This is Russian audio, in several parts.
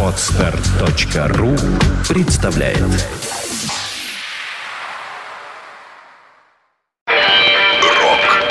Отстар.ру представляет Рок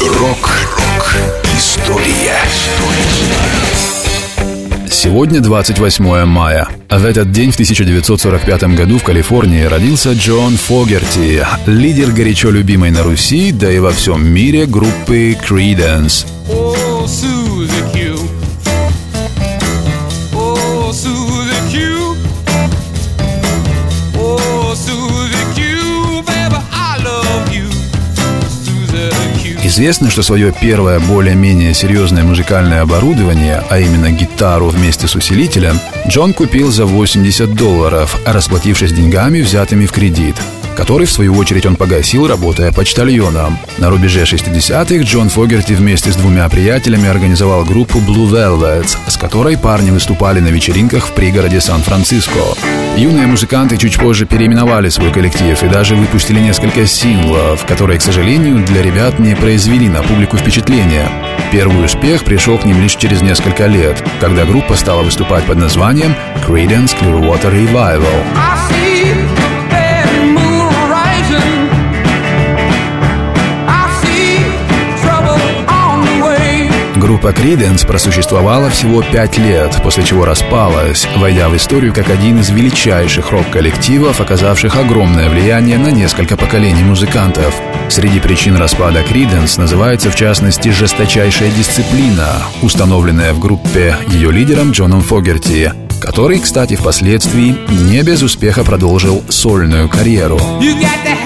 Рок-рок История Сегодня 28 мая. А в этот день, в 1945 году в Калифорнии родился Джон Фогерти, лидер горячо любимой на Руси, да и во всем мире группы Creedence. Susie Q. Oh, Susie Q. Oh. Susie Q. Известно, что свое первое более-менее серьезное музыкальное оборудование, а именно гитару вместе с усилителем, Джон купил за 80 долларов, расплатившись деньгами, взятыми в кредит который, в свою очередь, он погасил, работая почтальоном. На рубеже 60-х Джон Фогерти вместе с двумя приятелями организовал группу Blue Velvets, с которой парни выступали на вечеринках в пригороде Сан-Франциско. Юные музыканты чуть позже переименовали свой коллектив и даже выпустили несколько синглов, которые, к сожалению, для ребят не произвели на публику впечатления. Первый успех пришел к ним лишь через несколько лет, когда группа стала выступать под названием Creedence Clearwater Revival. Группа Creedence просуществовала всего пять лет, после чего распалась, войдя в историю как один из величайших рок-коллективов, оказавших огромное влияние на несколько поколений музыкантов. Среди причин распада Creedence называется в частности жесточайшая дисциплина, установленная в группе ее лидером Джоном Фогерти, который, кстати, впоследствии не без успеха продолжил сольную карьеру. You got to